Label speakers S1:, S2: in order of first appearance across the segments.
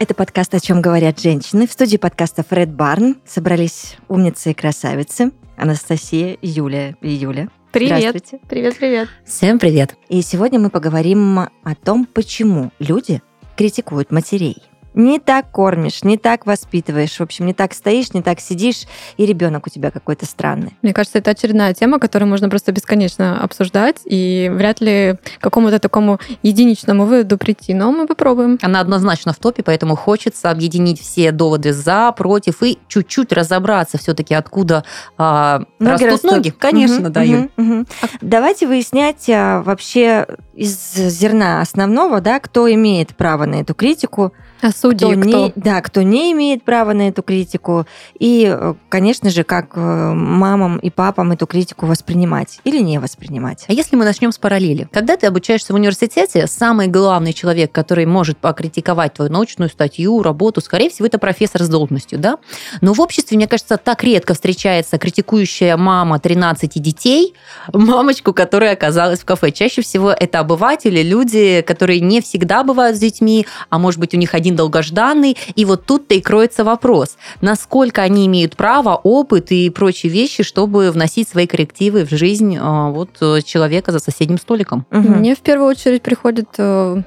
S1: Это подкаст «О чем говорят женщины». В студии подкаста Фред Барн собрались умницы и красавицы Анастасия, Юлия и Юля.
S2: Привет. Привет, привет.
S3: Всем привет.
S1: И сегодня мы поговорим о том, почему люди критикуют матерей не так кормишь, не так воспитываешь, в общем, не так стоишь, не так сидишь, и ребенок у тебя какой-то странный.
S2: Мне кажется, это очередная тема, которую можно просто бесконечно обсуждать, и вряд ли к какому-то такому единичному выводу прийти, но мы попробуем.
S3: Она однозначно в топе, поэтому хочется объединить все доводы за, против и чуть-чуть разобраться все-таки, откуда а, ноги растут, растут ноги. Конечно, угу, да, угу, Юль. Угу.
S1: Давайте выяснять а, вообще из зерна основного, да, кто имеет право на эту критику,
S2: а судьи кто,
S1: кто? Не, да, кто не имеет права на эту критику. И, э, конечно же, как э, мамам и папам эту критику воспринимать или не воспринимать.
S3: А если мы начнем с параллели? Когда ты обучаешься в университете, самый главный человек, который может покритиковать твою научную статью, работу, скорее всего, это профессор с должностью, да? Но в обществе, мне кажется, так редко встречается критикующая мама 13 детей, мамочку, которая оказалась в кафе. Чаще всего это обыватели, люди, которые не всегда бывают с детьми, а может быть, у них один долгожданный. И вот тут-то и кроется вопрос, насколько они имеют право, опыт и прочие вещи, чтобы вносить свои коррективы в жизнь а, вот э, человека за соседним столиком.
S2: Угу. Мне в первую очередь приходит э,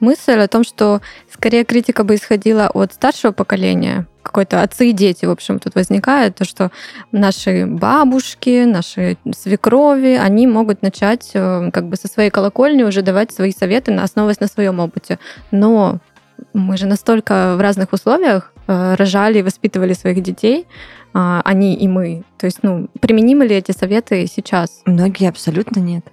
S2: мысль о том, что скорее критика бы исходила от старшего поколения, какой-то отцы и дети, в общем, тут возникает, то, что наши бабушки, наши свекрови, они могут начать э, как бы со своей колокольни уже давать свои советы, основываясь на своем опыте. Но мы же настолько в разных условиях э, рожали и воспитывали своих детей, э, они и мы. То есть, ну, применимы ли эти советы сейчас?
S1: Многие абсолютно нет.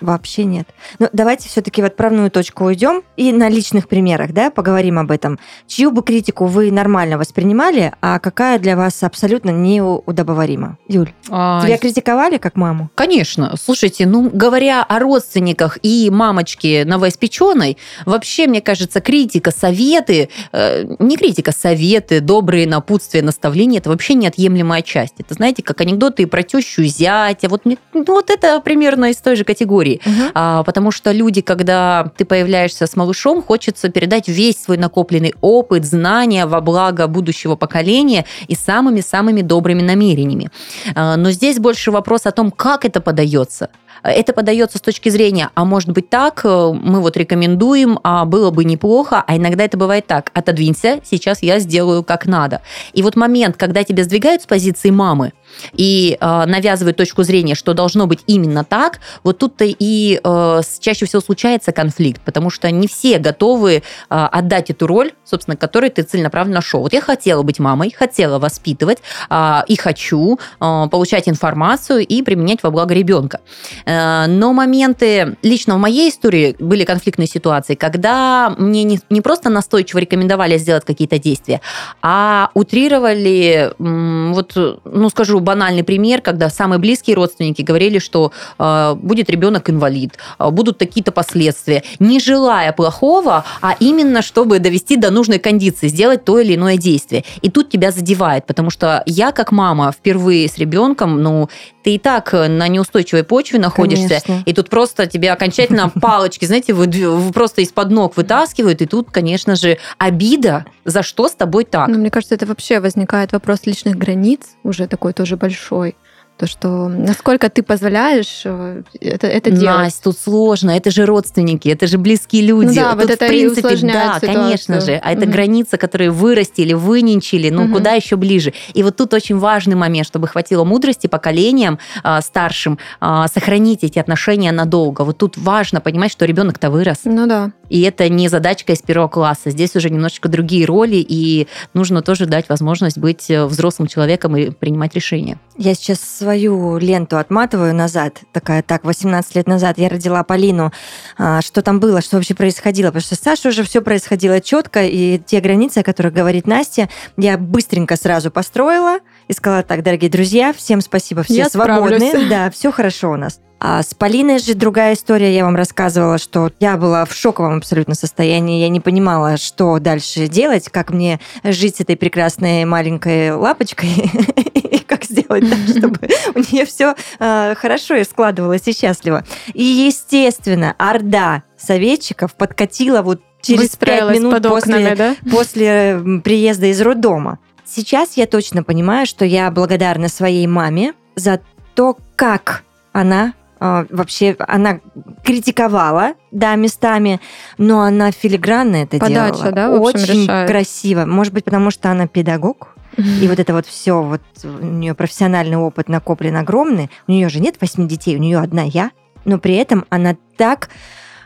S1: Вообще нет. Но ну, давайте все-таки в отправную точку уйдем и на личных примерах, да, поговорим об этом. Чью бы критику вы нормально воспринимали, а какая для вас абсолютно неудобоварима? Юль, а... тебя критиковали как маму?
S3: Конечно. Слушайте, ну, говоря о родственниках и мамочке новоиспеченной, вообще, мне кажется, критика, советы, э, не критика, советы, добрые напутствия, наставления, это вообще неотъемлемая часть. Это, знаете, как анекдоты про тещу, зятя. Вот, ну, вот это примерно из той же категории истории. Угу. А, потому что люди, когда ты появляешься с малышом, хочется передать весь свой накопленный опыт, знания во благо будущего поколения и самыми-самыми добрыми намерениями. А, но здесь больше вопрос о том, как это подается. Это подается с точки зрения, а может быть так, э, мы вот рекомендуем, а было бы неплохо, а иногда это бывает так, отодвинься, сейчас я сделаю как надо. И вот момент, когда тебя сдвигают с позиции мамы, и э, навязывают точку зрения, что должно быть именно так, вот тут-то и э, чаще всего случается конфликт, потому что не все готовы э, отдать эту роль, собственно, которой ты целенаправленно шел. Вот я хотела быть мамой, хотела воспитывать э, и хочу э, получать информацию и применять во благо ребенка. Э, но моменты, лично в моей истории были конфликтные ситуации, когда мне не, не просто настойчиво рекомендовали сделать какие-то действия, а утрировали, вот, ну, скажу, привожу банальный пример, когда самые близкие родственники говорили, что э, будет ребенок инвалид, э, будут такие-то последствия, не желая плохого, а именно чтобы довести до нужной кондиции, сделать то или иное действие. И тут тебя задевает, потому что я как мама впервые с ребенком, ну, ты и так на неустойчивой почве находишься, конечно. и тут просто тебя окончательно палочки, знаете, вы, просто из-под ног вытаскивают, и тут, конечно же, обида, за что с тобой так.
S2: Ну, мне кажется, это вообще возникает вопрос личных границ, уже такой тоже большой. То, что насколько ты позволяешь э, это, это
S3: делать. Настя, тут сложно. Это же родственники, это же близкие люди. Ну
S2: да, тут, вот это в принципе,
S3: да,
S2: ситуацию.
S3: конечно же. А это угу. граница, которую вырастили, выненчили, ну угу. куда еще ближе. И вот тут очень важный момент, чтобы хватило мудрости поколениям а, старшим а, сохранить эти отношения надолго. Вот тут важно понимать, что ребенок-то вырос.
S2: Ну да.
S3: И это не задачка из первого класса. Здесь уже немножечко другие роли, и нужно тоже дать возможность быть э, взрослым человеком и принимать решения.
S1: Я сейчас свою ленту отматываю назад, такая, так, 18 лет назад я родила Полину, а, что там было, что вообще происходило, потому что с Сашей уже все происходило четко, и те границы, о которых говорит Настя, я быстренько сразу построила и сказала, так, дорогие друзья, всем спасибо, все я свободны, справлюсь. да, все хорошо у нас. А с Полиной же другая история. Я вам рассказывала, что я была в шоковом абсолютно состоянии. Я не понимала, что дальше делать, как мне жить с этой прекрасной маленькой лапочкой как сделать так, чтобы у нее все э, хорошо и складывалось и счастливо. И, естественно, орда советчиков подкатила вот через пять минут
S2: под окнами,
S1: после,
S2: да?
S1: после приезда из роддома. Сейчас я точно понимаю, что я благодарна своей маме за то, как она вообще, она критиковала, да, местами, но она филигранно это
S2: Подача,
S1: делала.
S2: да, в общем,
S1: Очень
S2: решает.
S1: красиво. Может быть, потому что она педагог, и вот это вот все, вот у нее профессиональный опыт накоплен огромный. У нее же нет восьми детей, у нее одна я, но при этом она так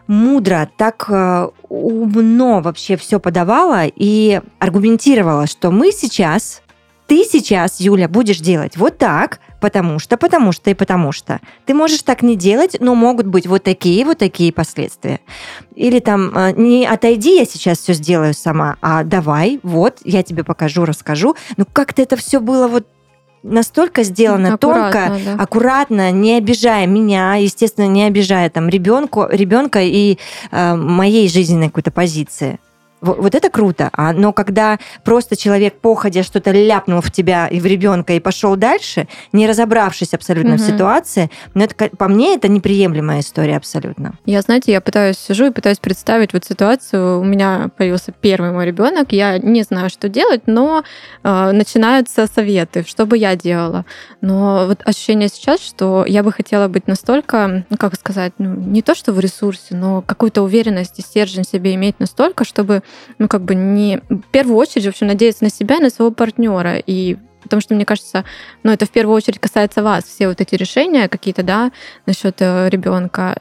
S1: мудро, так э, умно вообще все подавала и аргументировала, что мы сейчас, ты сейчас, Юля, будешь делать вот так, потому что, потому что и потому что. Ты можешь так не делать, но могут быть вот такие, вот такие последствия. Или там, э, не отойди, я сейчас все сделаю сама, а давай, вот, я тебе покажу, расскажу. Ну, как-то это все было вот настолько сделано тонко,
S2: Аккуратно, да.
S1: аккуратно, не обижая меня, естественно, не обижая там ребенку, ребенка и э, моей жизненной какой-то позиции. Во- Вот это круто. А, но когда просто человек походя что-то ляпнул в тебя и в ребенка и пошел дальше, не разобравшись абсолютно в
S2: Мгм.
S1: ситуации, ну это, по мне это неприемлемая история абсолютно.
S2: Я, знаете, я пытаюсь, сижу и пытаюсь представить вот ситуацию. У меня появился первый мой ребенок, я не знаю, что делать, но э, начинаются советы, что бы я делала. Но вот ощущение сейчас, что я бы хотела быть настолько, ну как сказать, ну, не то что в ресурсе, но какую-то уверенность и стержень в себе иметь настолько, чтобы, ну как бы не... В первую очередь, в общем, надеяться на себя и на своего партнера. И Потому что, мне кажется, ну, это в первую очередь касается вас, все вот эти решения какие-то, да, насчет ребенка.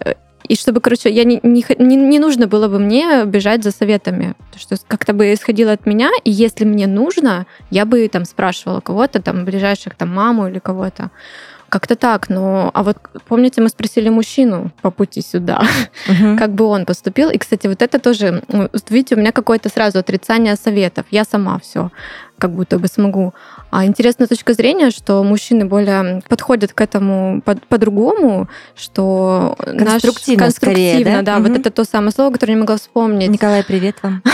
S2: И чтобы, короче, я не, не, не, нужно было бы мне бежать за советами. Что как-то бы исходило от меня, и если мне нужно, я бы там спрашивала кого-то, там, ближайших, там, маму или кого-то. Как-то так, но... А вот помните, мы спросили мужчину по пути сюда, как бы он поступил. И, кстати, вот это тоже, видите, у меня какое-то сразу отрицание советов. Я сама все как будто бы смогу. А интересная точка зрения, что мужчины более подходят к этому по- по-другому, что наш-
S1: Конструктивно скорее,
S2: конструктивно,
S1: да?
S2: да, вот
S1: Мгм.
S2: это то самое слово, которое я не могла вспомнить.
S1: Николай, привет вам.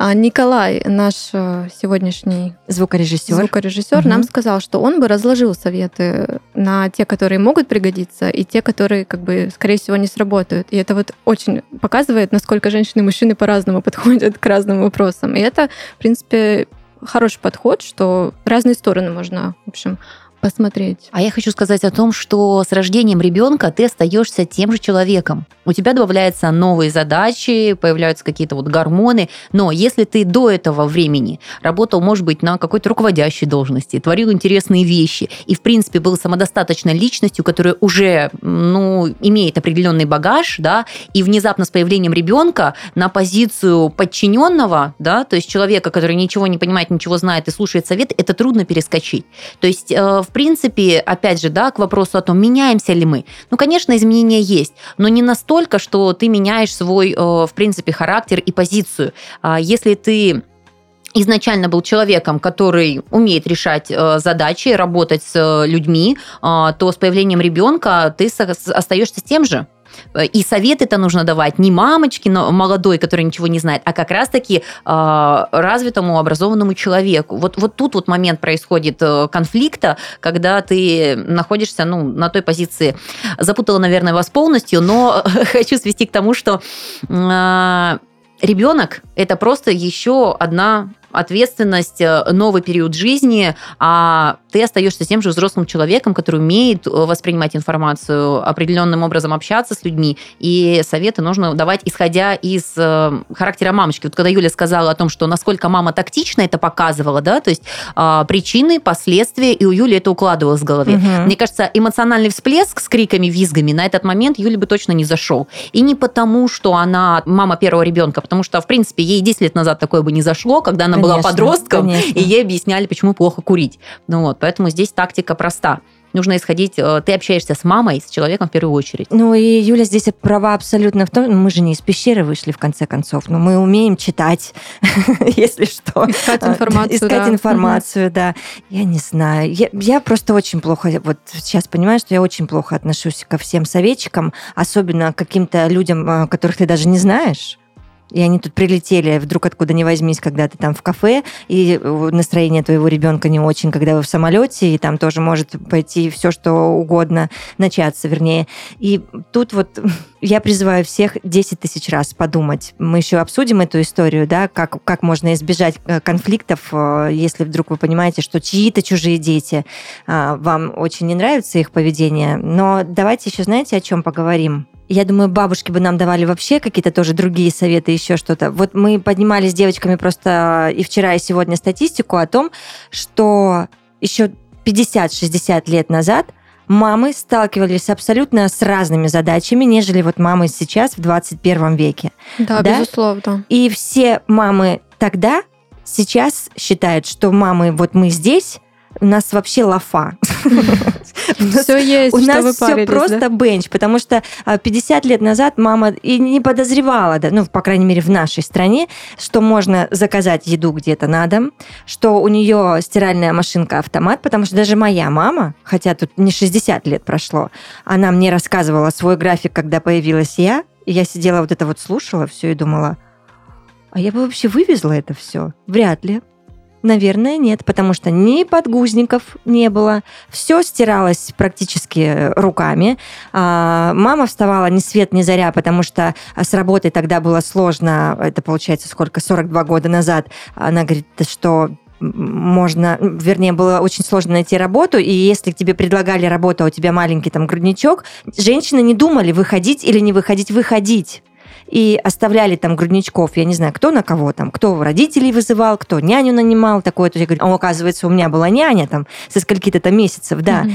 S2: А Николай, наш э, сегодняшний
S1: Звукорежиссер.
S2: звукорежиссер,
S1: Мгм.
S2: нам сказал, что он бы разложил советы на те, которые могут пригодиться, и те, которые, как бы, скорее всего, не сработают. И это вот очень показывает, насколько женщины и мужчины по-разному подходят к разным вопросам. И это, в принципе, хороший подход, что разные стороны можно, в общем, посмотреть.
S3: А я хочу сказать о том, что с рождением ребенка ты остаешься тем же человеком. У тебя добавляются новые задачи, появляются какие-то вот гормоны. Но если ты до этого времени работал, может быть, на какой-то руководящей должности, творил интересные вещи и, в принципе, был самодостаточной личностью, которая уже ну, имеет определенный багаж, да, и внезапно с появлением ребенка на позицию подчиненного, да, то есть человека, который ничего не понимает, ничего знает и слушает совет, это трудно перескочить. То есть, э, в принципе, опять же, да, к вопросу о том, меняемся ли мы. Ну, конечно, изменения есть, но не настолько, что ты меняешь свой, э, в принципе, характер и позицию. А Если ты изначально был человеком, который умеет решать э, задачи, работать с э, людьми, э, то с появлением ребенка ты остаешься тем же. Э, И советы-то нужно давать не мамочке но молодой, который ничего не знает, а как раз-таки э, развитому, образованному человеку. Вот, вот тут вот момент происходит э, конфликта, когда ты находишься ну, на той позиции. Запутала, наверное, вас полностью, но хочу свести к тому, что э, ребенок это просто еще одна ответственность, э, новый период жизни, а ты остаешься тем же взрослым человеком, который умеет э, воспринимать информацию, определенным образом общаться с людьми, и советы нужно давать, исходя из э, характера мамочки. Вот когда Юля сказала о том, что насколько мама тактично это показывала, да, то есть э, причины, последствия, и у Юли это укладывалось в голове.
S1: Мгм.
S3: Мне кажется, эмоциональный всплеск с криками, визгами на этот момент Юле бы точно не зашел. И не потому, что она мама первого ребенка, потому что, в принципе, ей 10 лет назад такое бы не зашло, когда она была подростком,
S1: конечно.
S3: и ей объясняли, почему плохо курить. Ну вот, поэтому здесь тактика проста. Нужно исходить, э, ты общаешься с мамой, с человеком в первую очередь.
S1: Ну и Юля здесь права абсолютно в том, мы же не из пещеры вышли в конце концов, но мы умеем читать, если что.
S2: Искать
S1: А,
S2: информацию,
S1: Искать
S2: да.
S1: информацию, да. Я не знаю. Я, я просто очень плохо, вот сейчас понимаю, что я очень плохо отношусь ко всем советчикам, особенно к каким-то людям, а, которых ты даже не знаешь. И они тут прилетели вдруг откуда ни возьмись, когда ты там в кафе, и настроение твоего ребенка не очень, когда вы в самолете, и там тоже может пойти все, что угодно, начаться, вернее. И тут вот я призываю всех 10 тысяч раз подумать. Мы еще обсудим эту историю, да, как, как можно избежать э, конфликтов, э, если вдруг вы понимаете, что чьи-то чужие дети, а, вам очень не нравится их поведение. Но давайте еще, знаете, о чем поговорим? Я думаю, бабушки бы нам давали вообще какие-то тоже другие советы, еще что-то. Вот мы поднимали с девочками просто и вчера, и сегодня статистику о том, что еще 50-60 лет назад мамы сталкивались абсолютно с разными задачами, нежели вот мамы сейчас в 21 веке.
S2: Да, да? безусловно.
S1: И все мамы тогда сейчас считают, что мамы, вот мы здесь, у нас вообще лафа.
S2: Все есть,
S1: У нас все просто бенч, потому что 50 а, лет назад мама и не подозревала, ну, по крайней мере, в нашей стране, что можно заказать еду где-то на дом, что у нее стиральная машинка-автомат, потому что даже моя мама, хотя тут не 60 лет прошло, она мне рассказывала свой график, когда появилась я, и я сидела вот это вот слушала все и думала, а я бы вообще вывезла это все? Вряд ли. Наверное, нет, потому что ни подгузников не было, все стиралось практически руками. А, мама вставала ни свет, ни заря, потому что с работой тогда было сложно, это получается сколько, 42 года назад. Она говорит, что можно, вернее, было очень сложно найти работу, и если тебе предлагали работу, а у тебя маленький там грудничок, женщины не думали, выходить или не выходить, выходить и оставляли там грудничков, я не знаю, кто на кого там, кто родителей вызывал, кто няню нанимал, такое. То я говорю, оказывается, у меня была няня там со скольки-то там месяцев, да. Mm-hmm.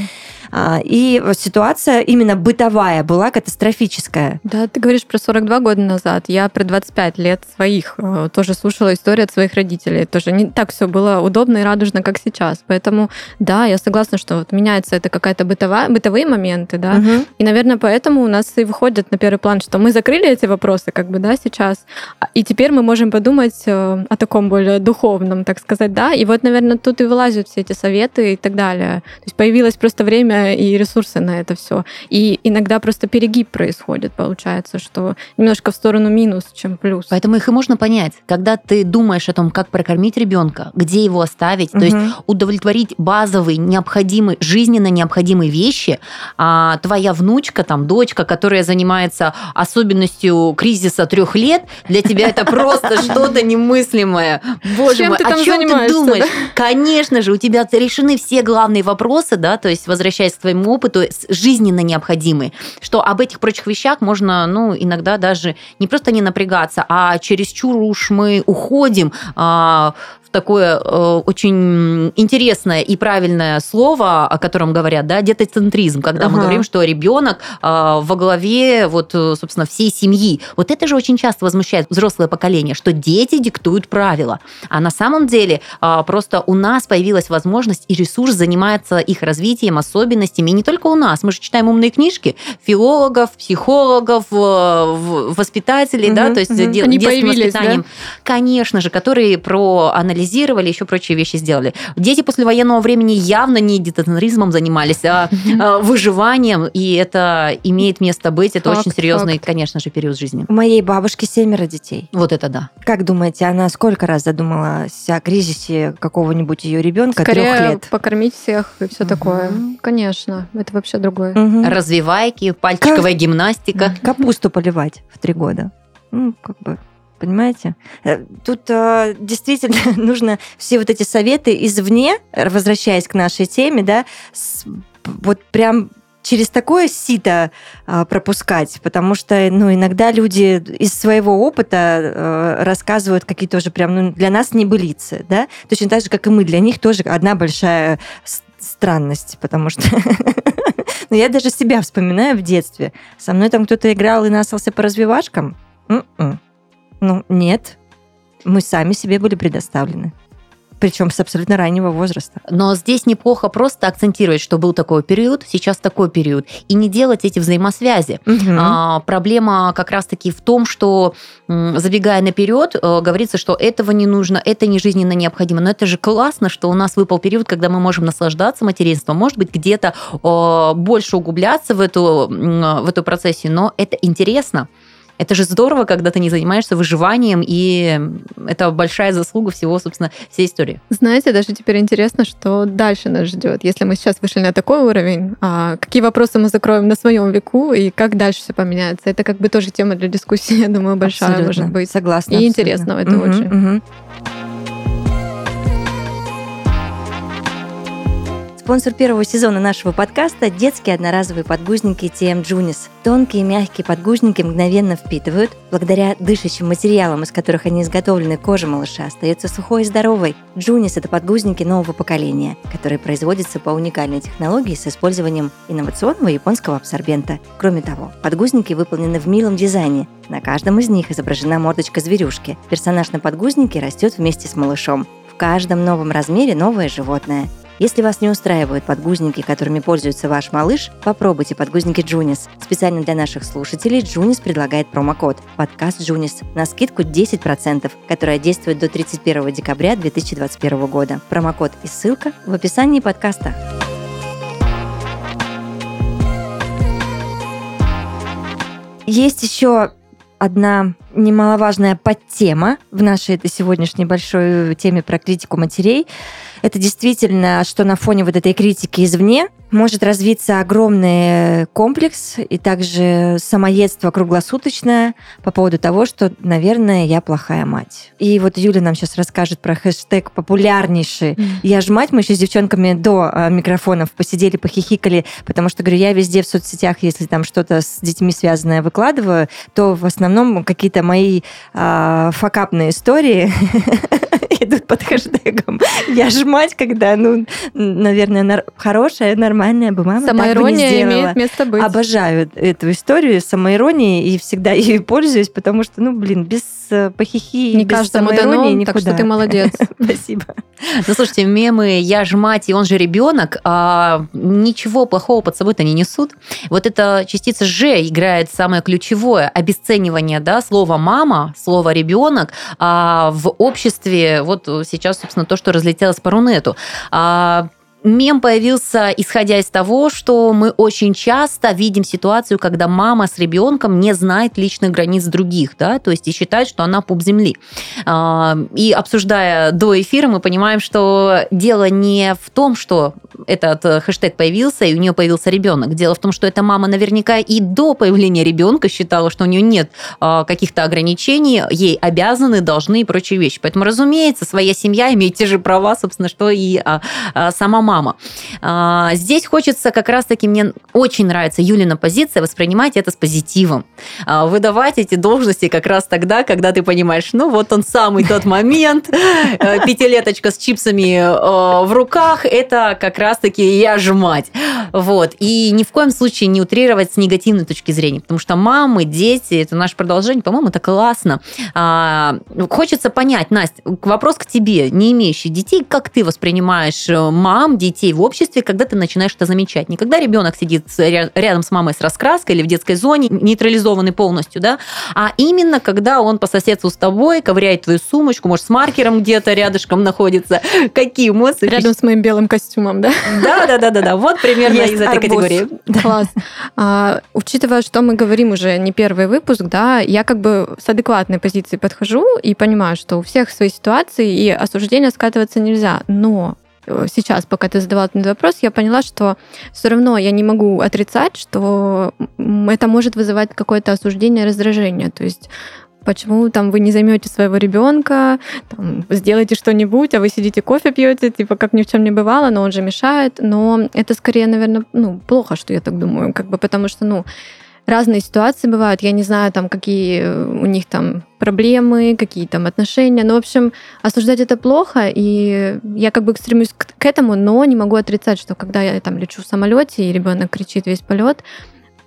S1: А, и ситуация именно бытовая была катастрофическая.
S2: Да, ты говоришь про 42 года назад. Я про 25 лет своих э, тоже слушала историю от своих родителей. Тоже не так все было удобно и радужно, как сейчас. Поэтому, да, я согласна, что вот меняется это какая-то бытовая, бытовые моменты, да. Угу. И, наверное, поэтому у нас и выходит на первый план, что мы закрыли эти вопросы, как бы, да, сейчас. И теперь мы можем подумать э, о таком более духовном, так сказать, да. И вот, наверное, тут и вылазят все эти советы и так далее. То есть появилось просто время и ресурсы на это все. И иногда просто перегиб происходит, получается, что немножко в сторону минус, чем плюс.
S3: Поэтому их и можно понять, когда ты думаешь о том, как прокормить ребенка, где его оставить, угу. то есть удовлетворить базовые, необходимые, жизненно необходимые вещи, а твоя внучка, там, дочка, которая занимается особенностью кризиса трех лет, для тебя это просто что-то немыслимое. Боже мой, о чем ты думаешь? Конечно же, у тебя решены все главные вопросы, да, то есть возвращаясь к твоему опыту, жизненно необходимые, что об этих прочих вещах можно, ну, иногда даже не просто не напрягаться, а чересчур уж мы уходим а, такое э, очень интересное и правильное слово, о котором говорят, да, детоцентризм, когда ага. мы говорим, что ребенок э, во главе вот, э, собственно, всей семьи. Вот это же очень часто возмущает взрослое поколение, что дети диктуют правила. А на самом деле э, просто у нас появилась возможность и ресурс заниматься их развитием, особенностями. И не только у нас. Мы же читаем умные книжки филологов, психологов, э, воспитателей, угу, да, то есть угу.
S2: детским Они
S3: воспитанием.
S2: Да?
S3: Конечно же, которые про анализ анализировали, еще прочие вещи сделали. Дети после военного времени явно не детонаризмом занимались, а, а выживанием, и это имеет место быть. Это факт, очень серьезный, факт. конечно же, период жизни.
S1: У моей бабушки семеро детей.
S3: Вот это да.
S1: Как думаете, она сколько раз задумалась о кризисе какого-нибудь ее ребенка
S2: трех
S1: лет?
S2: покормить всех и все угу. такое. Конечно, это вообще другое.
S3: Угу. Развивайки, пальчиковая как... гимнастика.
S1: Капусту поливать в три года. Ну, как бы понимаете? Э, тут э, действительно нужно все вот эти советы извне, возвращаясь к нашей теме, да, с, вот прям через такое сито а, пропускать, потому что, ну, иногда люди из своего опыта а, рассказывают какие-то уже прям, ну, для нас небылицы, да, точно так же, как и мы, для них тоже одна большая странность, потому что ну, я даже себя вспоминаю в детстве. Со мной там кто-то играл и насался по развивашкам. М-м. Ну, нет. Мы сами себе были предоставлены причем с абсолютно раннего возраста.
S3: Но здесь неплохо просто акцентировать, что был такой период, сейчас такой период, и не делать эти взаимосвязи. Угу. А, проблема как раз-таки в том, что забегая наперед, э, говорится, что этого не нужно, это не жизненно необходимо. Но это же классно, что у нас выпал период, когда мы можем наслаждаться материнством, может быть, где-то больше углубляться в эту, в эту процессию, но это интересно. Это же здорово, когда ты не занимаешься выживанием, и это большая заслуга всего, собственно, всей истории.
S2: Знаете, даже теперь интересно, что дальше нас ждет. Если мы сейчас вышли на такой уровень, а какие вопросы мы закроем на своем веку, и как дальше все поменяется? Это как бы тоже тема для дискуссии, я думаю, большая
S1: Абсолютно.
S2: может быть.
S1: Согласна.
S2: И
S1: абсолютно.
S2: интересного это
S1: Мгм,
S2: очень.
S1: мгм. Спонсор первого сезона нашего подкаста – детские одноразовые подгузники TM Junis. Тонкие мягкие подгузники мгновенно впитывают. Благодаря дышащим материалам, из которых они изготовлены, кожа малыша остается сухой и здоровой. Junis – это подгузники нового поколения, которые производятся по уникальной технологии с использованием инновационного японского абсорбента. Кроме того, подгузники выполнены в милом дизайне. На каждом из них изображена мордочка зверюшки. Персонаж на подгузнике растет вместе с малышом. В каждом новом размере новое животное. Если вас не устраивают подгузники, которыми пользуется ваш малыш, попробуйте подгузники Джунис. Специально для наших слушателей Джунис предлагает промокод «Подкаст Джунис» на скидку 10%, которая действует до 31 декабря 2021 года. Промокод и ссылка в описании подкаста. Есть еще одна немаловажная подтема в нашей сегодняшней большой теме про критику матерей. Это действительно, что на фоне вот этой критики извне может развиться огромный комплекс и также самоедство круглосуточное по поводу того, что, наверное, я плохая мать. И вот Юля нам сейчас расскажет про хэштег популярнейший «Я ж мать». Мы еще с девчонками до а, микрофонов посидели, похихикали, потому что, говорю, я везде в соцсетях, если там что-то с детьми связанное выкладываю, то в основном какие-то мои а, факапные истории идут под хэштегом «Я ж мать», когда, ну, наверное, нар- хорошая, нормальная бы мама так бы не
S2: Самоирония
S1: сделала.
S2: имеет место быть.
S1: Обожаю эту историю самоиронии и всегда ею пользуюсь, потому что, ну, блин, без э, похихи,
S2: Не
S1: без
S2: каждому дано,
S1: никуда.
S2: так что ты молодец.
S1: Спасибо.
S3: Ну, слушайте, мемы «я же мать, и он же ребенок», а, ничего плохого под собой-то не несут. Вот эта частица «же» играет самое ключевое – обесценивание да, слова «мама», слова «ребенок» а, в обществе. Вот сейчас, собственно, то, что разлетелось по Рунету. А, Мем появился, исходя из того, что мы очень часто видим ситуацию, когда мама с ребенком не знает личных границ других, да, то есть и считает, что она пуп земли. А, И обсуждая до эфира, мы понимаем, что дело не в том, что этот э, хэштег появился, и у нее появился ребенок. Дело в том, что эта мама наверняка и до появления ребенка считала, что у нее нет а, каких-то ограничений, ей обязаны, должны и прочие вещи. Поэтому, разумеется, своя семья имеет те же права, собственно, что и а, сама мама. А, Здесь хочется как раз-таки, мне очень нравится Юлина позиция, воспринимать это с позитивом. А, Выдавать эти должности как раз тогда, когда ты понимаешь, ну вот он самый тот момент, э, пятилеточка с чипсами э, в руках, это как раз-таки я же мать. Вот. И ни в коем случае не утрировать с негативной точки зрения, потому что мамы, дети, это наше продолжение, по-моему, это классно. А, Хочется понять, Настя, вопрос к тебе, не имеющий детей, как ты воспринимаешь э, мам, детей в обществе, когда ты начинаешь это замечать? Не когда ребенок сидит рядом с мамой с раскраской или в детской зоне, нейтрализованный полностью, да, а именно когда он по соседству с тобой ковыряет твою сумочку, может, с маркером где-то рядышком находится. Какие эмоции?
S2: Рядом с моим белым костюмом, да?
S3: Да, да, да, да, да. Вот примерно
S1: Есть
S3: из этой
S1: арбуз.
S3: категории.
S2: Класс. А, учитывая, что мы говорим уже не первый выпуск, да, я как бы с адекватной позиции подхожу и понимаю, что у всех свои ситуации, и осуждение скатываться нельзя. Но сейчас, пока ты задавал этот вопрос, я поняла, что все равно я не могу отрицать, что это может вызывать какое-то осуждение, раздражение. То есть Почему там вы не займете своего ребенка, там, сделайте что-нибудь, а вы сидите кофе пьете, типа как ни в чем не бывало, но он же мешает. Но это скорее, наверное, ну, плохо, что я так думаю, как бы потому что, ну, разные ситуации бывают. Я не знаю, там, какие у них там проблемы, какие там отношения. Ну, в общем, осуждать это плохо, и я как бы стремлюсь к, к этому, но не могу отрицать, что когда я там лечу в самолете, и ребенок кричит весь полет,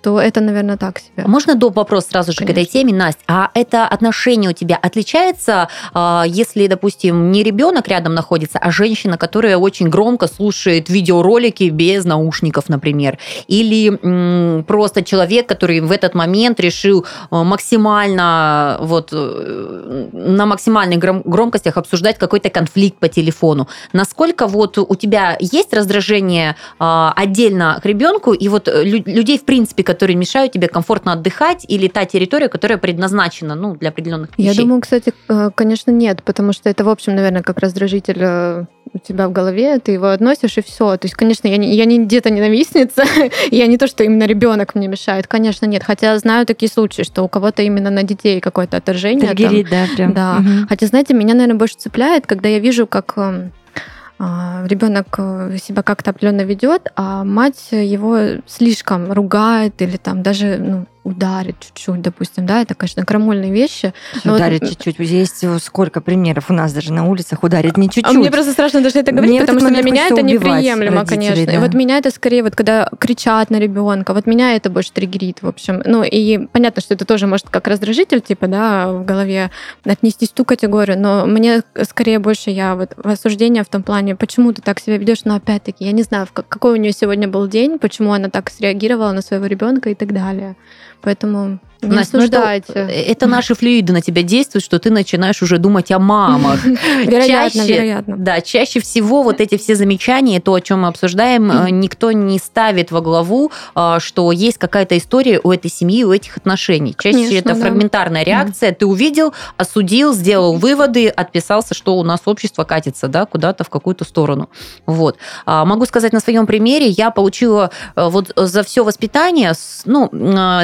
S2: то это, наверное, так себе.
S3: А Можно до вопрос сразу же к этой
S2: Конечно.
S3: теме, Настя? А это отношение у тебя отличается, а, если, допустим, не ребенок рядом находится, а женщина, которая очень громко слушает видеоролики без наушников, например, или м, просто человек, который в этот момент решил э, максимально вот э, на максимальных гром- громкостях обсуждать какой-то конфликт по телефону. Насколько вот у тебя есть раздражение а, отдельно к ребенку и вот лю- людей в принципе, которые мешают тебе комфортно отдыхать, или та территория, которая предназначена ну, для определенных вещей?
S2: Я думаю, кстати, э, конечно, нет, потому что это, в общем, наверное, как раздражитель э, у тебя в голове, ты его относишь, и все. То есть, конечно, я не, я не где-то ненавистница, я не то, что именно ребенок мне мешает, конечно, нет. Хотя знаю такие случаи, что у кого-то именно на детей какое-то отторжение.
S1: Триггерит, да, прям.
S2: Да. Угу. Хотя, знаете, меня, наверное, больше цепляет, когда я вижу, как эм, ребенок э, себя как-то определенно ведет, а мать его слишком ругает или там даже ну, ударит чуть-чуть, допустим, да, это, конечно, крамольные вещи.
S1: Ударит вот... чуть-чуть. Есть сколько примеров у нас даже на улицах ударит не чуть-чуть. А
S2: мне просто страшно даже это говорить, мне потому что для меня это неприемлемо, конечно. Да. И вот меня это скорее вот когда кричат на ребенка, вот меня это больше триггерит, в общем. Ну и понятно, что это тоже может как раздражитель, типа, да, в голове отнестись в ту категорию, но мне скорее больше я вот осуждение в том плане, почему ты так себя ведешь, но опять-таки я не знаю, какой у нее сегодня был день, почему она так среагировала на своего ребенка и так далее. Поэтому не Настя, осуждайте.
S3: Ну это, это наши флюиды на тебя действуют, что ты начинаешь уже думать о мамах.
S2: Вероятно, чаще, вероятно.
S3: Да, чаще всего вот эти все замечания, то, о чем мы обсуждаем, э, никто не ставит во главу, э, что есть какая-то история у этой семьи, у этих отношений. Чаще Конечно, это да. фрагментарная реакция. Ты увидел, осудил, сделал выводы, отписался, что у нас общество катится да, куда-то в какую-то сторону. Вот. А, могу сказать на своем примере, я получила э, вот за все воспитание, ну,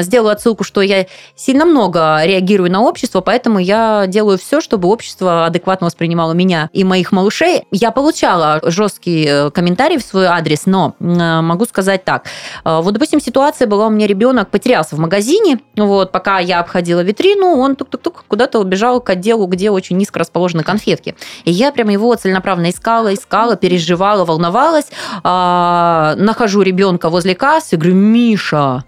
S3: сделала отсылку, что я сильно много реагирую на общество, поэтому я делаю все, чтобы общество адекватно воспринимало меня и моих малышей. Я получала жесткие э, комментарии в свой адрес, но э, могу сказать так. Э, вот, допустим, ситуация была, у меня ребенок потерялся в магазине, вот, пока я обходила витрину, он тук-тук-тук куда-то убежал к отделу, где очень низко расположены конфетки. И я прямо его целенаправленно искала, искала, переживала, волновалась. А, нахожу ребенка возле кассы, говорю, Миша,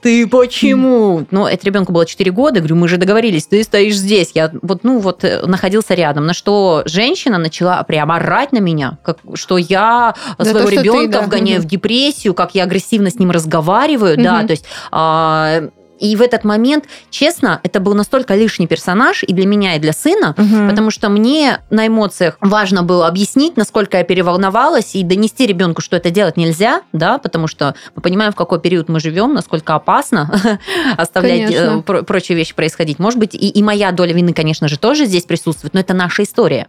S3: ты почему? Ну, это ребенку было 4 года, говорю, мы же договорились, ты стоишь здесь. Я вот, ну, вот э, находился рядом. На что женщина начала прямо орать на меня, как, что я да своего то, ребенка ты, да. вгоняю угу. в депрессию, как я агрессивно с ним разговариваю, угу. да, то есть а, и в этот момент, честно, это был настолько лишний персонаж и для меня, и для сына, угу. потому что мне на эмоциях важно было объяснить, насколько я переволновалась, и донести ребенку, что это делать нельзя, да, потому что мы понимаем, в какой период мы живем, насколько опасно оставлять э, про- прочие вещи происходить. Может быть, и, и моя доля вины, конечно же, тоже здесь присутствует, но это наша история.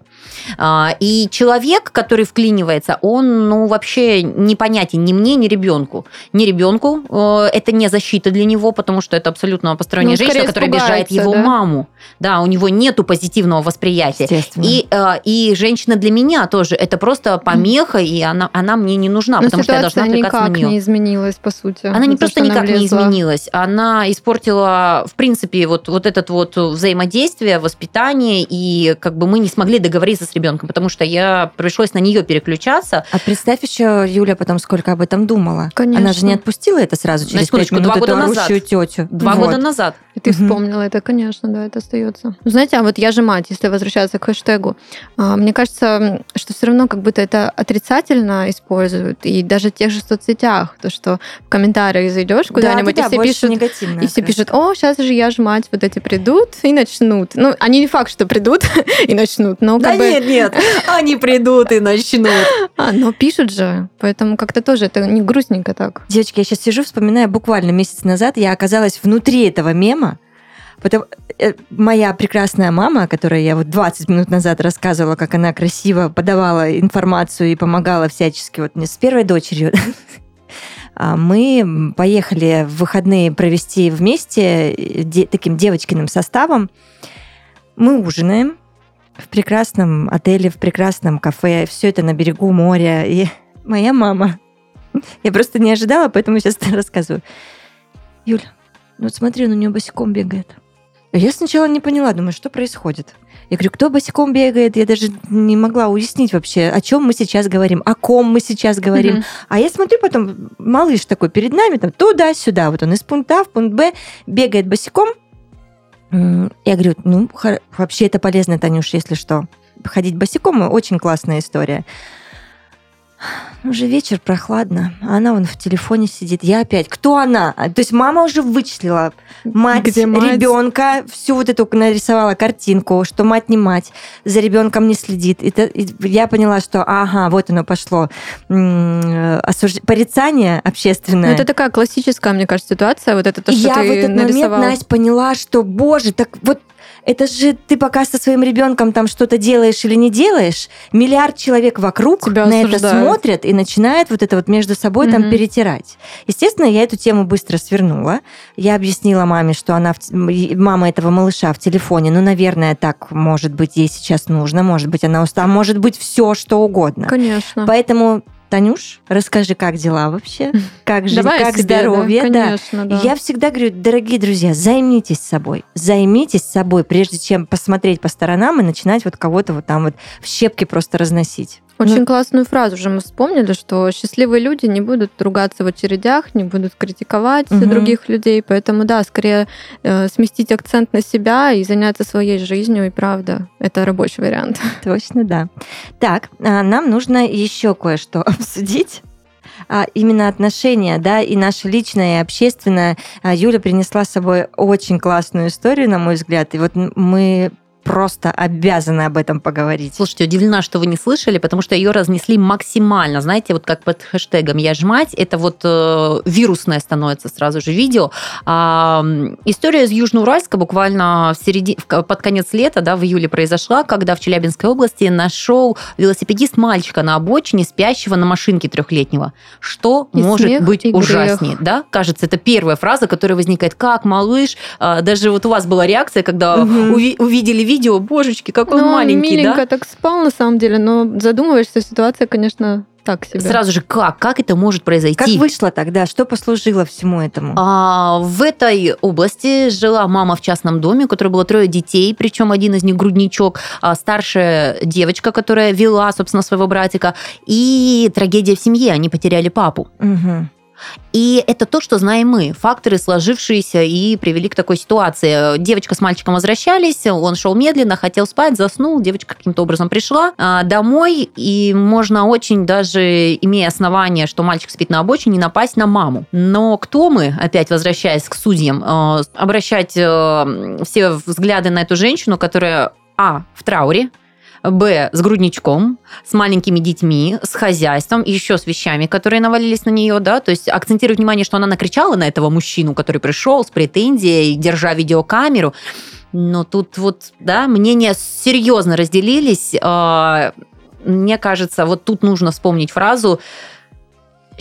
S3: А, и человек, который вклинивается, он, ну, вообще непонятен ни мне, ни ребенку. Ни ребенку э, это не защита для него, потому что это абсолютно посторонняя ну, женщина, которая обижает его да? маму. Да, у него нету позитивного восприятия. И, э, и женщина для меня тоже это просто помеха, mm. и она, она мне не нужна, Но потому что я должна отвлекаться на нее.
S2: не изменилась, по сути.
S3: Она не просто никак влезла. не изменилась. Она испортила, в принципе, вот, вот этот вот взаимодействие, воспитание, и как бы мы не смогли договориться с ребенком, потому что я пришлось на нее переключаться.
S1: А представь еще, Юля, потом сколько об этом думала.
S2: Конечно.
S1: Она же не отпустила это сразу через пять минут, два года эту назад. тетю.
S3: Два вот. года назад.
S2: И ты угу. вспомнила это, конечно, да, это остается. Ну, знаете, а вот я же мать, если возвращаться к хэштегу. А, мне кажется, что все равно как будто это отрицательно используют. И даже в тех же соцсетях, то, что в комментариях зайдешь куда-нибудь, да, да, и все пишут, и все пишут, о, сейчас же я же мать, вот эти придут и начнут. Ну, они не факт, что придут и начнут, но
S3: Да
S2: бы...
S3: нет, нет, они придут и начнут.
S2: А, но пишут же, поэтому как-то тоже это не грустненько так.
S1: Девочки, я сейчас сижу, вспоминаю, буквально месяц назад я оказалась внутри этого мема, Потому, э, моя прекрасная мама, которой я вот 20 минут назад рассказывала, как она красиво подавала информацию и помогала всячески вот мне с первой дочерью, а мы поехали в выходные провести вместе де, таким девочкиным составом. Мы ужинаем в прекрасном отеле, в прекрасном кафе, все это на берегу моря. И моя мама, я просто не ожидала, поэтому сейчас рассказываю. Юля, ну смотри, он у нее босиком бегает. Я сначала не поняла, думаю, что происходит. Я говорю, кто босиком бегает? Я даже не могла уяснить вообще, о чем мы сейчас говорим, о ком мы сейчас говорим. Mm-hmm. А я смотрю потом, малыш такой перед нами, там туда-сюда, вот он из пункта А в пункт Б бегает босиком. Я говорю, ну, вообще это полезно, Танюш, если что. Ходить босиком – очень классная история. Уже вечер, прохладно. А она вон в телефоне сидит. Я опять. Кто она? А, То есть мама уже вычислила. Мать,
S2: Где мать?
S1: ребенка, всю вот эту нарисовала картинку, что мать не мать, за ребенком не следит. Это- и я поняла, что ага, вот оно пошло. М, осужд- Порицание общественное.
S2: Ну, это такая классическая, мне кажется, ситуация. Вот это то,
S1: И
S2: что
S1: я
S2: ты
S1: в этот
S2: нарисовал.
S1: момент, Настя, поняла, что, боже, так вот это же ты пока со своим ребенком там что-то делаешь или не делаешь, миллиард человек вокруг
S2: Тебя
S1: на это
S2: осуждают.
S1: смотрят и начинают вот это вот между собой там
S2: Мгм.
S1: перетирать. Естественно, я эту тему быстро свернула. Я объяснила маме, что она в мама этого малыша в телефоне, ну, наверное, так может быть ей сейчас нужно, может быть, она устала, может быть, все что угодно.
S2: Конечно.
S1: Поэтому, Танюш, расскажи, как дела вообще, как жизнь,
S2: Давай
S1: как
S2: себе,
S1: здоровье, да.
S2: Конечно, да.
S1: Я всегда говорю, дорогие друзья, займитесь собой. Займитесь собой, прежде чем посмотреть по сторонам и начинать вот кого-то вот там вот в щепки просто разносить.
S2: Очень
S1: Ну,
S2: классную фразу же мы вспомнили, что счастливые люди не будут ругаться в очередях, не будут критиковать
S1: Мгм.
S2: других людей. Поэтому, да, скорее э, сместить акцент на себя и заняться своей жизнью, и правда, это рабочий вариант.
S1: Точно, да. Так, а, нам нужно еще кое-что обсудить. А именно отношения, да, и наше личное, и общественное. А, Юля принесла с собой очень классную историю, на мой взгляд, и вот мы просто обязаны об этом поговорить.
S3: Слушайте, удивлена, что вы не слышали, потому что ее разнесли максимально. Знаете, вот как под хэштегом «Я ж мать», это вот э, вирусное становится сразу же видео. А, история из Южноуральска буквально в середи... в ко- под конец лета, да, в июле произошла, когда в Челябинской области нашел велосипедист мальчика на обочине, спящего на машинке трехлетнего. Что
S2: И
S3: может
S2: смех,
S3: быть
S2: грех.
S3: ужаснее? Да? Кажется, это первая фраза, которая возникает. Как, малыш? А, даже вот у вас была реакция, когда уви- увидели видео, божечки, какой
S2: Ну,
S3: он маленький,
S2: миленько
S3: да?
S2: так спал, на самом деле, но задумываешься, ситуация, конечно, так себе.
S3: Сразу же, как? Как это может произойти?
S1: Как вышло тогда? Что послужило всему этому?
S3: А, в этой области жила мама в частном доме, у которой было трое детей, причем один из них грудничок, а старшая девочка, которая вела, собственно, своего братика, и трагедия в семье, они потеряли папу.
S1: Мгм.
S3: И это то, что знаем мы. Факторы, сложившиеся и привели к такой ситуации. Девочка с мальчиком возвращались, он шел медленно, хотел спать, заснул, девочка каким-то образом пришла а, домой, и можно очень даже, имея основания, что мальчик спит на обочине, напасть на маму. Но кто мы, опять возвращаясь к судьям, э, обращать э, все взгляды на эту женщину, которая, а, в трауре, Б, с грудничком, с маленькими детьми, с хозяйством, еще с вещами, которые навалились на нее, да, то есть акцентировать внимание, что она накричала на этого мужчину, который пришел с претензией, держа видеокамеру, но тут вот, да, мнения серьезно разделились. А, Мне кажется, вот тут нужно вспомнить фразу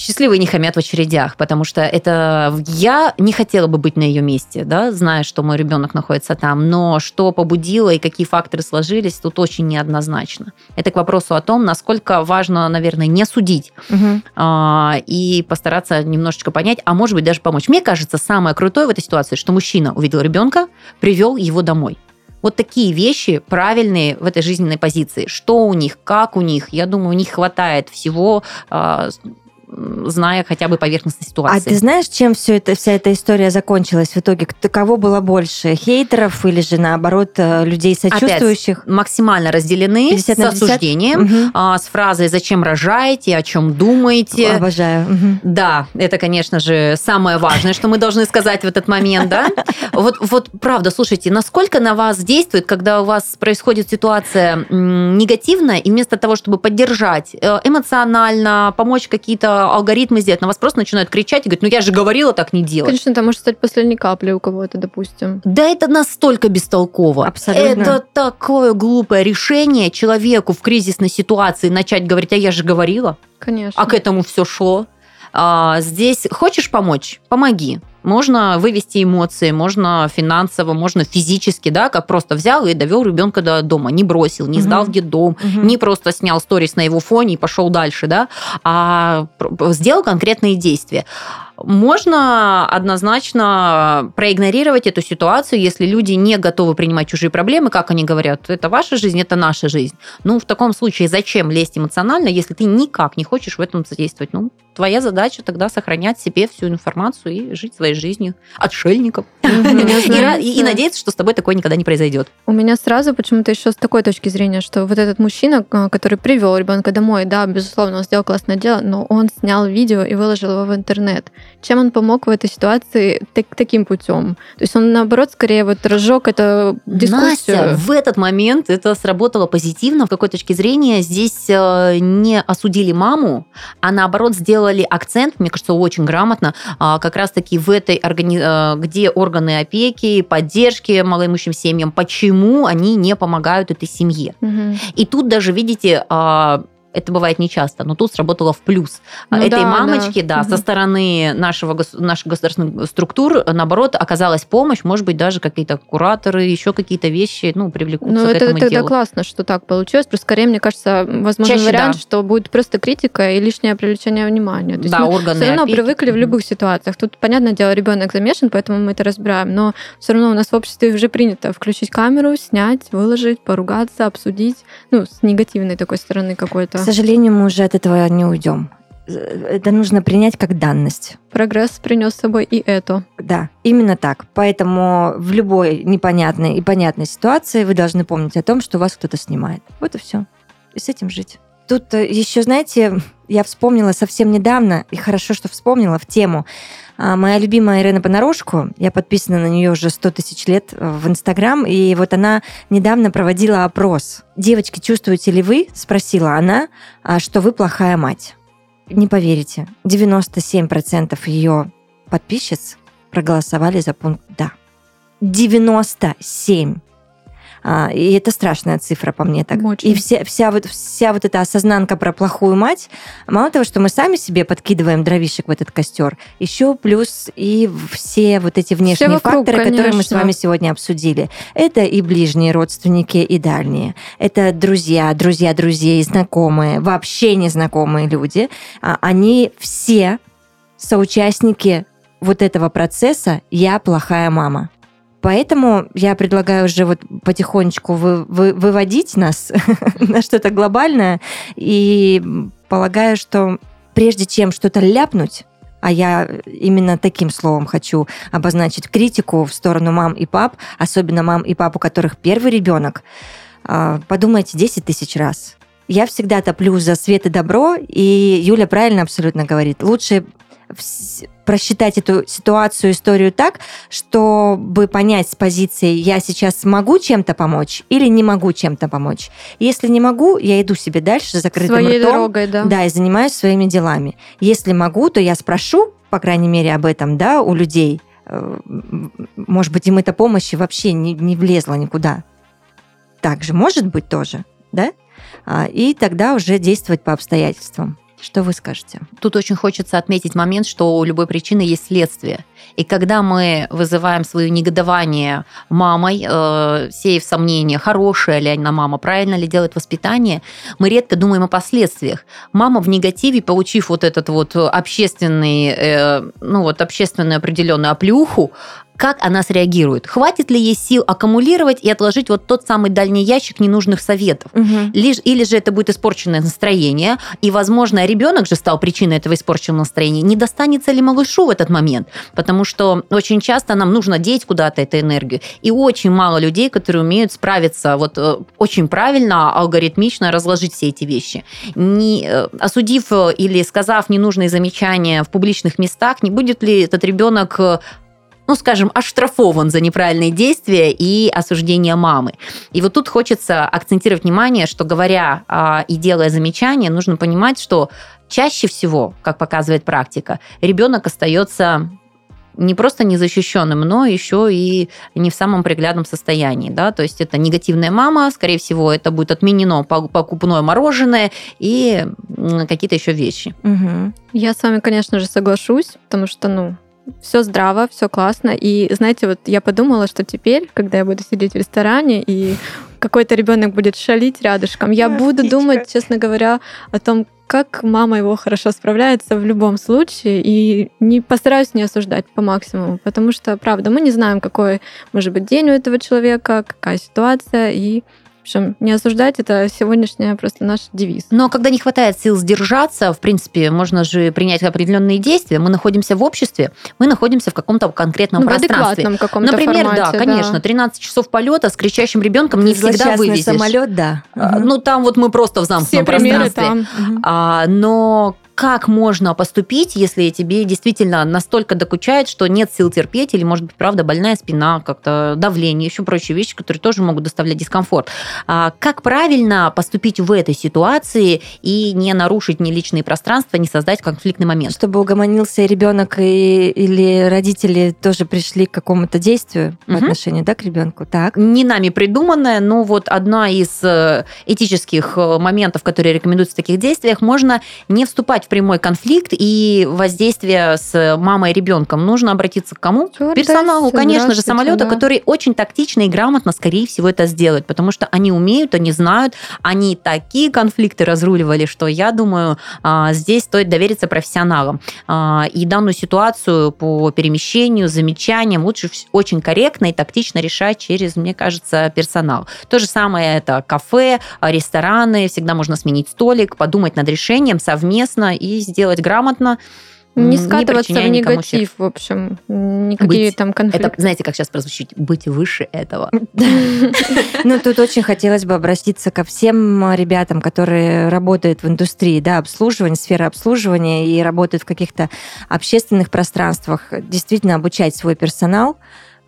S3: счастливые не хамят в очередях, потому что это я не хотела бы быть на ее месте, да, зная, что мой ребенок находится там, но что побудило и какие факторы сложились, тут очень неоднозначно. Это к вопросу о том, насколько важно, наверное, не судить
S1: Мгм.
S3: а, и постараться немножечко понять, а может быть даже помочь. Мне кажется, самое крутое в этой ситуации, что мужчина увидел ребенка, привел его домой. Вот такие вещи правильные в этой жизненной позиции. Что у них, как у них. Я думаю, у них хватает всего, а, зная хотя бы поверхностной
S1: А
S3: ситуации.
S1: ты знаешь, чем все это, вся эта история закончилась в итоге? Кого было больше? Хейтеров или же, наоборот, э, людей сочувствующих?
S3: Максимально разделены
S1: 50
S3: с
S1: на 50?
S3: осуждением,
S1: Мгм.
S3: а, с фразой «Зачем рожаете?», «О чем думаете?».
S1: Обожаю. Мгм.
S3: Да, это, конечно же, самое важное, что мы должны сказать в этот момент, да? Вот, вот правда, слушайте, насколько на вас действует, когда у вас происходит ситуация негативная, и вместо того, чтобы поддержать э, эмоционально, помочь какие-то алгоритмы сделать, на вас просто начинают кричать и говорить, ну я же говорила так не делать.
S2: Конечно, это может стать последней каплей у кого-то, допустим.
S3: Да это настолько бестолково.
S1: Абсолютно.
S3: Это такое глупое решение человеку в кризисной ситуации начать говорить, а я же говорила.
S2: Конечно.
S3: а к этому все шло. А, здесь хочешь помочь? Помоги. Можно вывести эмоции, можно финансово, можно физически, да, как просто взял и довел ребенка до дома, не бросил, не сдал
S1: Мгм.
S3: в детдом,
S1: Мгм.
S3: не просто снял сторис на его фоне и пошел дальше, да, а сделал конкретные действия. можно однозначно проигнорировать эту ситуацию, если люди не готовы принимать чужие проблемы, как они говорят, это ваша жизнь, это наша жизнь. Ну, в таком случае зачем лезть эмоционально, если ты никак не хочешь в этом задействовать? Ну, твоя задача тогда сохранять себе всю информацию и жить своей жизнью отшельником. И надеяться, что с тобой такое никогда не произойдет.
S2: У меня сразу почему-то еще с такой точки зрения, что вот этот мужчина, который привел ребенка домой, да, безусловно, он сделал классное дело, но он снял видео и выложил его в интернет. Чем он помог в этой ситуации так, таким путем? То есть он, наоборот, скорее вот разжег эту дискуссию.
S3: Настя, в этот момент это сработало позитивно. В какой точке зрения здесь э, не осудили маму, а наоборот сделали акцент, мне кажется, очень грамотно, а, как раз-таки в этой органи... Э, где органы опеки, поддержки малоимущим семьям, почему они не помогают этой семье. Угу. И тут даже, видите, а, это бывает нечасто, но тут сработало в плюс. Ну, Этой да, мамочки, да, да угу. со стороны нашего, наших государственных структур, наоборот, оказалась помощь, может быть, даже какие-то кураторы, еще какие-то вещи, ну, привлекутся ну, к
S2: это,
S3: этому
S2: это,
S3: делу.
S2: классно, что так получилось. Просто скорее, мне кажется, возможно, Чаще, вариант, да. что будет просто критика и лишнее привлечение внимания. То есть да, мы органы все равно опеки. привыкли в любых ситуациях. Тут, понятное дело, ребенок замешан, поэтому мы это разбираем, но все равно у нас в обществе уже принято включить камеру, снять, выложить, поругаться, обсудить, ну, с негативной такой стороны какой-то.
S1: К сожалению, мы уже от этого не уйдем. Это нужно принять как данность.
S2: Прогресс принес с собой и это.
S1: Да, именно так. Поэтому в любой непонятной и понятной ситуации вы должны помнить о том, что вас кто-то снимает. Вот и все. И с этим жить. Тут э, еще, знаете, я вспомнила совсем недавно, и хорошо, что вспомнила в тему. А, моя любимая Ирена Понарошку, я подписана на нее уже 100 тысяч лет э, в Инстаграм, и вот она недавно проводила опрос. «Девочки, чувствуете ли вы?» – спросила она, «А что вы плохая мать. Не поверите, 97% ее подписчиц проголосовали за пункт «да». 97 а, и это страшная цифра по мне так. Очень. И вся, вся, вот, вся вот эта осознанка про плохую мать, мало того, что мы сами себе подкидываем дровишек в этот костер, еще плюс и все вот эти внешние все вокруг, факторы, конечно. которые мы с вами сегодня обсудили. Это и ближние родственники, и дальние. Это друзья, друзья друзей, знакомые, вообще незнакомые люди. А, они все соучастники вот этого процесса «я плохая мама». Поэтому я предлагаю уже вот потихонечку вы, вы, выводить нас на что-то глобальное и полагаю, что прежде чем что-то ляпнуть, а я именно таким словом хочу обозначить критику в сторону мам и пап, особенно мам и пап, у которых первый ребенок, а, подумайте 10 тысяч раз. Я всегда топлю за свет и добро, и Юля правильно абсолютно говорит. Лучше просчитать эту ситуацию, историю так, чтобы понять с позиции, я сейчас могу чем-то помочь или не могу чем-то помочь. Если не могу, я иду себе дальше с закрытым
S2: Своей
S1: ртом.
S2: дорогой, да.
S1: Да, и занимаюсь своими делами. Если могу, то я спрошу, по крайней мере, об этом, да, у людей. Э, может быть, им эта помощь вообще не, не влезла никуда. Так же может быть тоже, да? А, и тогда уже действовать по обстоятельствам. Что вы скажете?
S3: Тут очень хочется отметить момент, что у любой причины есть следствие. И когда мы вызываем свое негодование мамой, э, сеяв сомнения, хорошая ли она мама, правильно ли делает воспитание, мы редко думаем о последствиях. Мама в негативе, получив вот этот вот общественный, э, ну вот общественную определенную оплюху, как она среагирует. Хватит ли ей сил аккумулировать и отложить вот тот самый дальний ящик ненужных советов? Угу. Лишь, или же это будет испорченное настроение, и, возможно, ребенок же стал причиной этого испорченного настроения. Не достанется ли малышу в этот момент? Потому что очень часто нам нужно деть куда-то эту энергию. И очень мало людей, которые умеют справиться вот э, очень правильно, алгоритмично разложить все эти вещи. Не, э, осудив э, или сказав ненужные замечания в публичных местах, не будет ли этот ребенок ну, скажем, оштрафован за неправильные действия и осуждение мамы. И вот тут хочется акцентировать внимание, что говоря а, и делая замечания, нужно понимать, что чаще всего, как показывает практика, ребенок остается не просто незащищенным, но еще и не в самом приглядном состоянии. Да? То есть это негативная мама, скорее всего, это будет отменено покупное мороженое и какие-то еще вещи.
S2: Угу. Я с вами, конечно же, соглашусь, потому что, ну, все здраво, все классно. И знаете, вот я подумала, что теперь, когда я буду сидеть в ресторане и какой-то ребенок будет шалить рядышком, я буду думать, честно говоря, о том, как мама его хорошо справляется в любом случае, и не постараюсь не осуждать по максимуму, потому что, правда, мы не знаем, какой может быть день у этого человека, какая ситуация, и общем, не осуждать это сегодняшняя просто наш девиз.
S3: Но когда не хватает сил сдержаться, в принципе, можно же принять определенные действия. Мы находимся в обществе, мы находимся в каком-то конкретном
S2: ну,
S3: пространстве.
S2: В каком-то
S3: Например,
S2: формате,
S3: да, конечно, 13 часов полета с кричащим ребенком не всегда вывезешь.
S1: самолет, да.
S3: А, ну, там вот мы просто в замкнутом
S2: Все примеры
S3: пространстве.
S2: там.
S3: А, но как можно поступить, если тебе действительно настолько докучает, что нет сил терпеть, или, может быть, правда, больная спина, как-то давление, еще прочие вещи, которые тоже могут доставлять дискомфорт. А как правильно поступить в этой ситуации и не нарушить ни личные пространства, не создать конфликтный момент?
S1: Чтобы угомонился ребенок и, или родители тоже пришли к какому-то действию в
S3: Мгм.
S1: отношении, да, к ребенку. Так.
S3: не нами придуманная, но вот одна из э, этических э, моментов, которые рекомендуются в таких действиях, можно не вступать в прямой конфликт и воздействие с мамой и ребенком. Нужно обратиться к кому?
S2: Стюардессы,
S3: Персоналу, конечно же, самолета,
S2: да.
S3: который очень тактично и грамотно, скорее всего, это сделает, потому что они умеют, они знают, они такие конфликты разруливали, что я думаю, а, здесь стоит довериться профессионалам. А, И данную ситуацию по перемещению, замечаниям лучше очень корректно и тактично решать через, мне кажется, персонал. То же самое это кафе, рестораны, всегда можно сменить столик, подумать над решением совместно и сделать грамотно.
S2: Не скатываться в
S3: никому ущерб.
S2: негатив, в общем. Никакие
S3: Быть.
S2: там конфликты.
S3: Это, знаете, как сейчас прозвучит? Быть выше этого.
S1: Ну, тут очень хотелось бы обратиться ко всем ребятам, которые работают в индустрии, да, обслуживания, сферы обслуживания и работают в каких-то общественных пространствах. Действительно обучать свой персонал,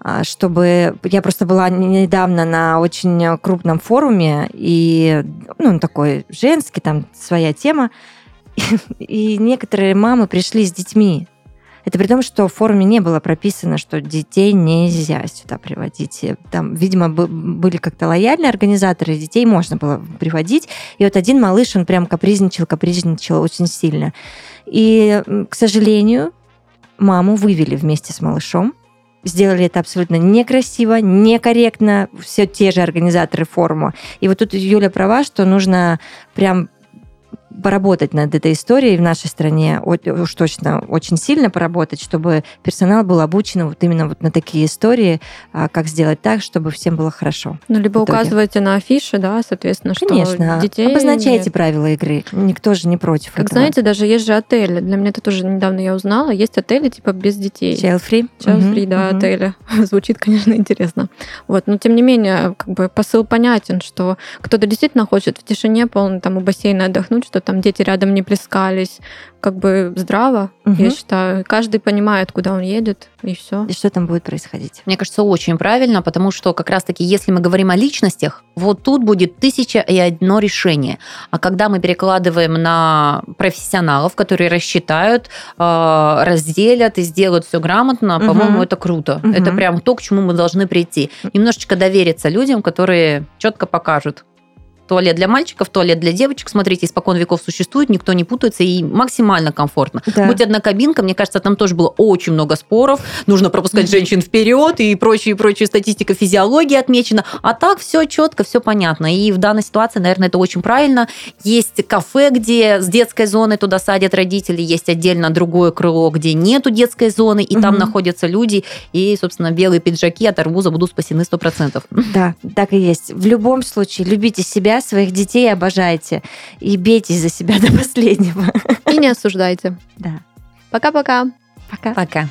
S1: а, чтобы... Я просто была недавно на очень крупном форуме, и, ну, такой женский, там своя тема, и некоторые мамы пришли с детьми. Это при том, что в форуме не было прописано, что детей нельзя сюда приводить. Там, видимо, бы- были как-то лояльные организаторы, детей можно было приводить. И вот один малыш, он прям капризничал, капризничал очень сильно. И, к сожалению, маму вывели вместе с малышом. Сделали это абсолютно некрасиво, некорректно, все те же организаторы форума. И вот тут Юля права, что нужно прям поработать над этой историей в нашей стране, уж точно очень сильно поработать, чтобы персонал был обучен вот именно вот на такие истории, а, как сделать так, чтобы всем было хорошо.
S2: Ну, либо указывайте на афише, да, соответственно, что
S1: Конечно,
S2: детей...
S1: обозначайте
S2: нет.
S1: правила игры. Никто же не против
S2: Как
S1: этого.
S2: знаете, даже есть же отели. Для меня это тоже недавно я узнала. Есть отели типа без детей.
S1: Child free?
S2: Child free, да,
S1: мгм.
S2: отели. Звучит, конечно, интересно. Вот, но тем не менее, как бы посыл понятен, что кто-то действительно хочет в тишине полно там у бассейна отдохнуть, что там дети рядом не плескались. Как бы здраво,
S1: Мгм.
S2: я считаю. Каждый понимает, куда он едет, и все.
S1: И что там будет происходить?
S3: Мне кажется, очень правильно, потому что как раз-таки, если мы говорим о личностях, вот тут будет тысяча и одно решение. А когда мы перекладываем на профессионалов, которые рассчитают, э, разделят и сделают все грамотно,
S1: Мгм.
S3: по-моему, это круто.
S1: Мгм.
S3: Это прям то, к чему мы должны прийти. Немножечко довериться людям, которые четко покажут. Туалет для мальчиков, туалет для девочек. Смотрите, испокон веков существует, никто не путается и максимально комфортно.
S1: Да.
S3: Будь одна кабинка, мне кажется, там тоже было очень много споров. Нужно пропускать женщин вперед и прочие, прочие статистика физиологии отмечена. А так все четко, все понятно. И в данной ситуации, наверное, это очень правильно. Есть кафе, где с детской зоной туда садят родители, есть отдельно другое крыло, где нету детской зоны, и там
S1: Мгм.
S3: находятся люди, и, собственно, белые пиджаки от арбуза будут спасены 100%.
S1: Да, так и есть. В любом случае, любите себя, своих детей обожайте и бейтесь за себя до последнего.
S2: И не осуждайте.
S1: Да.
S2: Пока-пока.
S1: Пока.
S3: Пока.